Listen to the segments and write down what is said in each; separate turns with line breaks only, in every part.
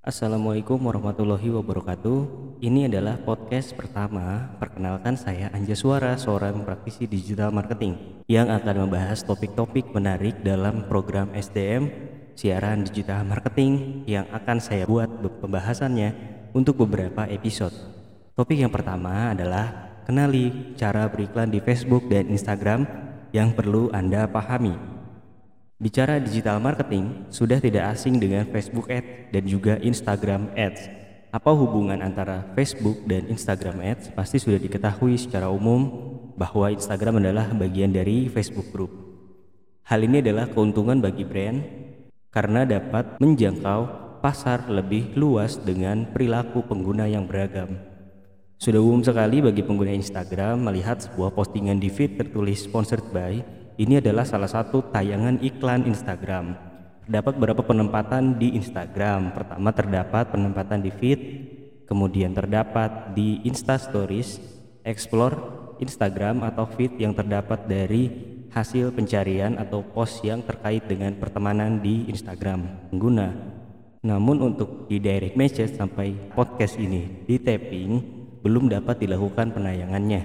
Assalamualaikum warahmatullahi wabarakatuh. Ini adalah podcast pertama. Perkenalkan saya Anja Suara, seorang praktisi digital marketing yang akan membahas topik-topik menarik dalam program SDM siaran digital marketing yang akan saya buat pembahasannya untuk beberapa episode. Topik yang pertama adalah kenali cara beriklan di Facebook dan Instagram yang perlu Anda pahami. Bicara digital marketing, sudah tidak asing dengan Facebook Ads dan juga Instagram Ads. Apa hubungan antara Facebook dan Instagram Ads? Pasti sudah diketahui secara umum bahwa Instagram adalah bagian dari Facebook Group. Hal ini adalah keuntungan bagi brand karena dapat menjangkau pasar lebih luas dengan perilaku pengguna yang beragam. Sudah umum sekali bagi pengguna Instagram melihat sebuah postingan di feed tertulis sponsored by ini adalah salah satu tayangan iklan Instagram. Terdapat beberapa penempatan di Instagram. Pertama terdapat penempatan di feed, kemudian terdapat di Insta Stories, Explore Instagram atau feed yang terdapat dari hasil pencarian atau post yang terkait dengan pertemanan di Instagram pengguna. Namun untuk di direct message sampai podcast ini di tapping belum dapat dilakukan penayangannya.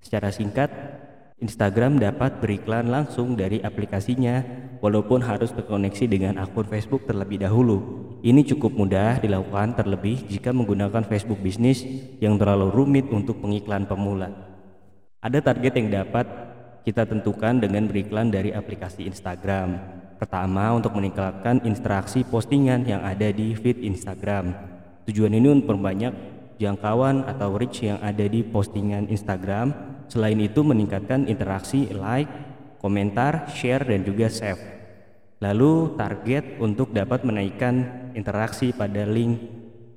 Secara singkat, Instagram dapat beriklan langsung dari aplikasinya walaupun harus terkoneksi dengan akun Facebook terlebih dahulu. Ini cukup mudah dilakukan terlebih jika menggunakan Facebook bisnis yang terlalu rumit untuk pengiklan pemula. Ada target yang dapat kita tentukan dengan beriklan dari aplikasi Instagram. Pertama, untuk meningkatkan interaksi postingan yang ada di feed Instagram. Tujuan ini untuk memperbanyak jangkauan atau reach yang ada di postingan Instagram. Selain itu meningkatkan interaksi like, komentar, share dan juga save. Lalu target untuk dapat menaikkan interaksi pada link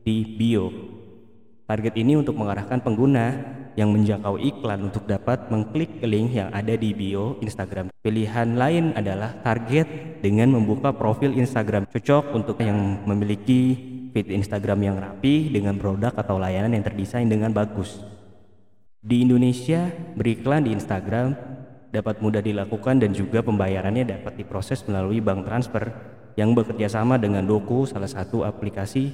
di bio. Target ini untuk mengarahkan pengguna yang menjangkau iklan untuk dapat mengklik link yang ada di bio Instagram. Pilihan lain adalah target dengan membuka profil Instagram cocok untuk yang memiliki feed Instagram yang rapi dengan produk atau layanan yang terdesain dengan bagus. Di Indonesia, beriklan di Instagram dapat mudah dilakukan dan juga pembayarannya dapat diproses melalui bank transfer yang bekerja sama dengan Doku, salah satu aplikasi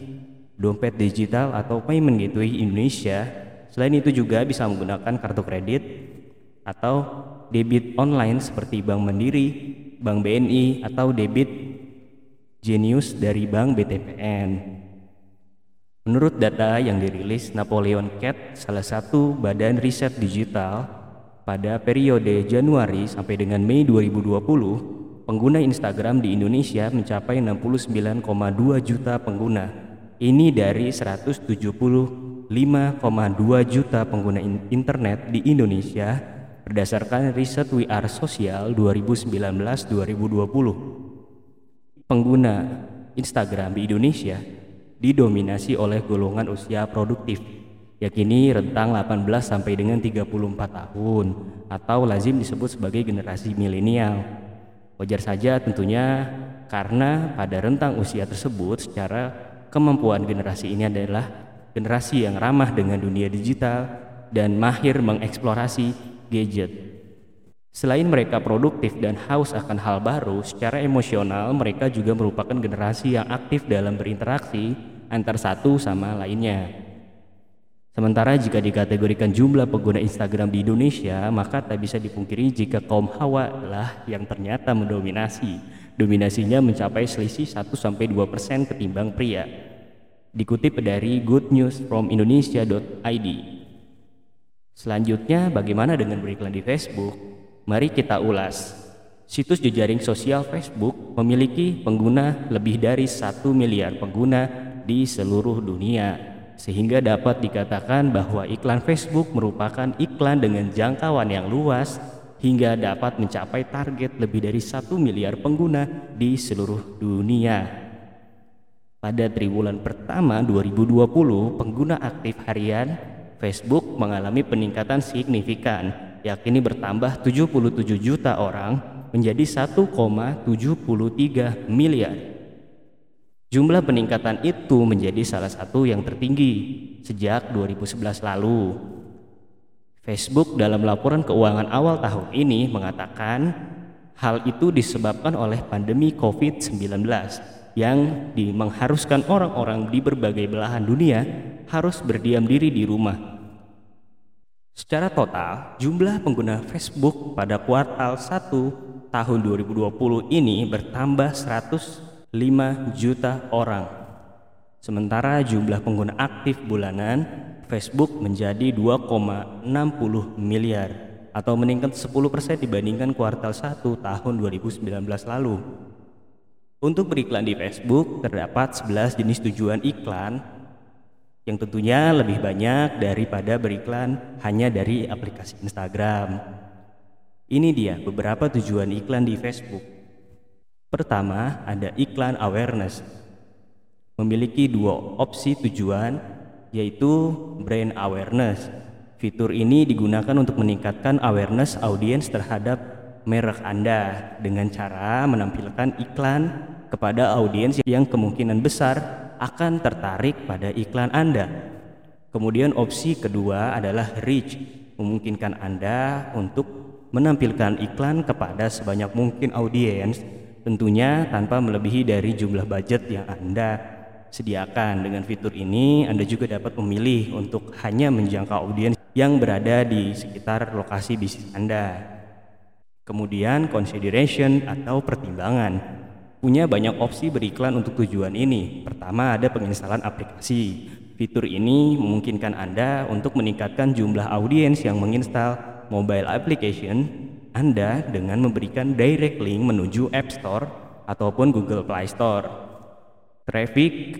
dompet digital atau payment gateway Indonesia. Selain itu juga bisa menggunakan kartu kredit atau debit online seperti Bank Mandiri, Bank BNI atau debit Genius dari Bank BTPN. Menurut data yang dirilis Napoleon Cat, salah satu badan riset digital, pada periode Januari sampai dengan Mei 2020, pengguna Instagram di Indonesia mencapai 69,2 juta pengguna. Ini dari 175,2 juta pengguna internet di Indonesia berdasarkan riset We Are Social 2019-2020. Pengguna Instagram di Indonesia didominasi oleh golongan usia produktif yakini rentang 18 sampai dengan 34 tahun atau lazim disebut sebagai generasi milenial. Wajar saja tentunya karena pada rentang usia tersebut secara kemampuan generasi ini adalah generasi yang ramah dengan dunia digital dan mahir mengeksplorasi gadget. Selain mereka produktif dan haus akan hal baru, secara emosional mereka juga merupakan generasi yang aktif dalam berinteraksi antar satu sama lainnya. Sementara jika dikategorikan jumlah pengguna Instagram di Indonesia, maka tak bisa dipungkiri jika kaum hawa lah yang ternyata mendominasi. Dominasinya mencapai selisih 1-2% ketimbang pria. Dikutip dari goodnewsfromindonesia.id. Selanjutnya, bagaimana dengan beriklan di Facebook? Mari kita ulas. Situs jejaring sosial Facebook memiliki pengguna lebih dari satu miliar pengguna di seluruh dunia, sehingga dapat dikatakan bahwa iklan Facebook merupakan iklan dengan jangkauan yang luas hingga dapat mencapai target lebih dari satu miliar pengguna di seluruh dunia. Pada triwulan pertama 2020, pengguna aktif harian Facebook mengalami peningkatan signifikan yakni bertambah 77 juta orang menjadi 1,73 miliar. Jumlah peningkatan itu menjadi salah satu yang tertinggi sejak 2011 lalu. Facebook dalam laporan keuangan awal tahun ini mengatakan hal itu disebabkan oleh pandemi COVID-19 yang mengharuskan orang-orang di berbagai belahan dunia harus berdiam diri di rumah. Secara total, jumlah pengguna Facebook pada kuartal 1 tahun 2020 ini bertambah 105 juta orang. Sementara jumlah pengguna aktif bulanan Facebook menjadi 2,60 miliar atau meningkat 10% dibandingkan kuartal 1 tahun 2019 lalu. Untuk beriklan di Facebook terdapat 11 jenis tujuan iklan yang tentunya lebih banyak daripada beriklan hanya dari aplikasi Instagram. Ini dia beberapa tujuan iklan di Facebook. Pertama, ada iklan awareness. Memiliki dua opsi tujuan yaitu brand awareness. Fitur ini digunakan untuk meningkatkan awareness audiens terhadap merek Anda dengan cara menampilkan iklan kepada audiens yang kemungkinan besar akan tertarik pada iklan Anda. Kemudian opsi kedua adalah reach, memungkinkan Anda untuk menampilkan iklan kepada sebanyak mungkin audiens, tentunya tanpa melebihi dari jumlah budget yang Anda sediakan. Dengan fitur ini, Anda juga dapat memilih untuk hanya menjangkau audiens yang berada di sekitar lokasi bisnis Anda. Kemudian consideration atau pertimbangan. Punya banyak opsi beriklan untuk tujuan ini. Pertama ada penginstalan aplikasi. Fitur ini memungkinkan Anda untuk meningkatkan jumlah audiens yang menginstal mobile application Anda dengan memberikan direct link menuju App Store ataupun Google Play Store. Traffic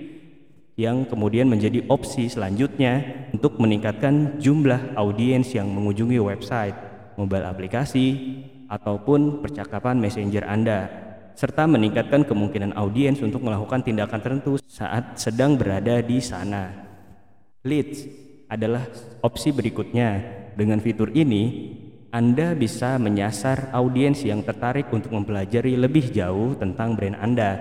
yang kemudian menjadi opsi selanjutnya untuk meningkatkan jumlah audiens yang mengunjungi website, mobile aplikasi, ataupun percakapan messenger Anda, serta meningkatkan kemungkinan audiens untuk melakukan tindakan tertentu saat sedang berada di sana. Leads adalah opsi berikutnya. Dengan fitur ini, Anda bisa menyasar audiens yang tertarik untuk mempelajari lebih jauh tentang brand Anda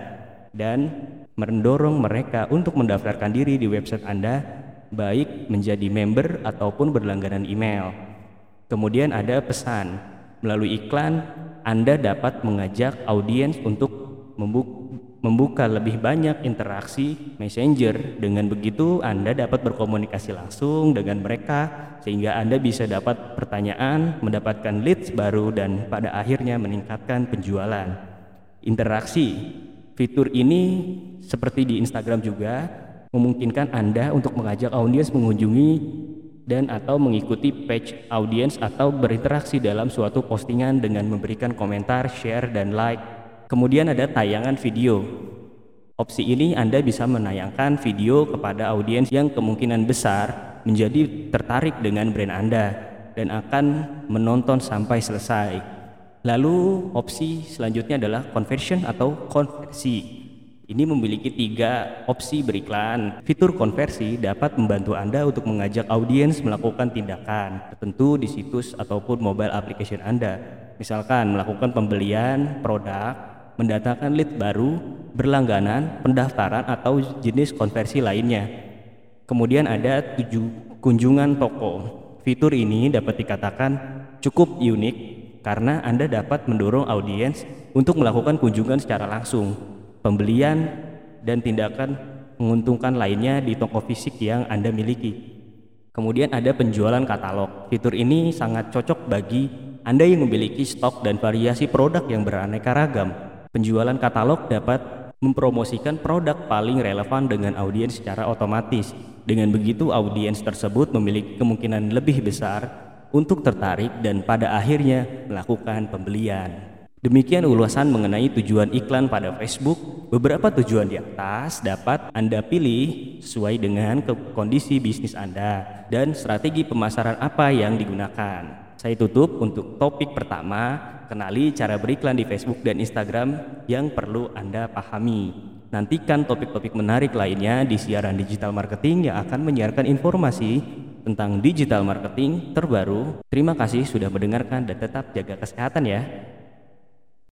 dan mendorong mereka untuk mendaftarkan diri di website Anda, baik menjadi member ataupun berlangganan email. Kemudian ada pesan Melalui iklan, Anda dapat mengajak audiens untuk membuka lebih banyak interaksi messenger. Dengan begitu, Anda dapat berkomunikasi langsung dengan mereka sehingga Anda bisa dapat pertanyaan, mendapatkan leads baru dan pada akhirnya meningkatkan penjualan. Interaksi. Fitur ini seperti di Instagram juga memungkinkan Anda untuk mengajak audiens mengunjungi dan atau mengikuti page audience atau berinteraksi dalam suatu postingan dengan memberikan komentar, share, dan like. Kemudian ada tayangan video. Opsi ini Anda bisa menayangkan video kepada audiens yang kemungkinan besar menjadi tertarik dengan brand Anda dan akan menonton sampai selesai. Lalu opsi selanjutnya adalah conversion atau konversi. Ini memiliki tiga opsi beriklan. Fitur konversi dapat membantu Anda untuk mengajak audiens melakukan tindakan tertentu di situs ataupun mobile application Anda. Misalkan melakukan pembelian produk, mendatangkan lead baru, berlangganan, pendaftaran atau jenis konversi lainnya. Kemudian ada tujuh kunjungan toko. Fitur ini dapat dikatakan cukup unik karena Anda dapat mendorong audiens untuk melakukan kunjungan secara langsung pembelian dan tindakan menguntungkan lainnya di toko fisik yang Anda miliki. Kemudian ada penjualan katalog. Fitur ini sangat cocok bagi Anda yang memiliki stok dan variasi produk yang beraneka ragam. Penjualan katalog dapat mempromosikan produk paling relevan dengan audiens secara otomatis. Dengan begitu audiens tersebut memiliki kemungkinan lebih besar untuk tertarik dan pada akhirnya melakukan pembelian. Demikian ulasan mengenai tujuan iklan pada Facebook. Beberapa tujuan di atas dapat Anda pilih sesuai dengan kondisi bisnis Anda dan strategi pemasaran apa yang digunakan. Saya tutup untuk topik pertama, kenali cara beriklan di Facebook dan Instagram yang perlu Anda pahami. Nantikan topik-topik menarik lainnya di siaran digital marketing yang akan menyiarkan informasi tentang digital marketing terbaru. Terima kasih sudah mendengarkan dan tetap jaga kesehatan ya.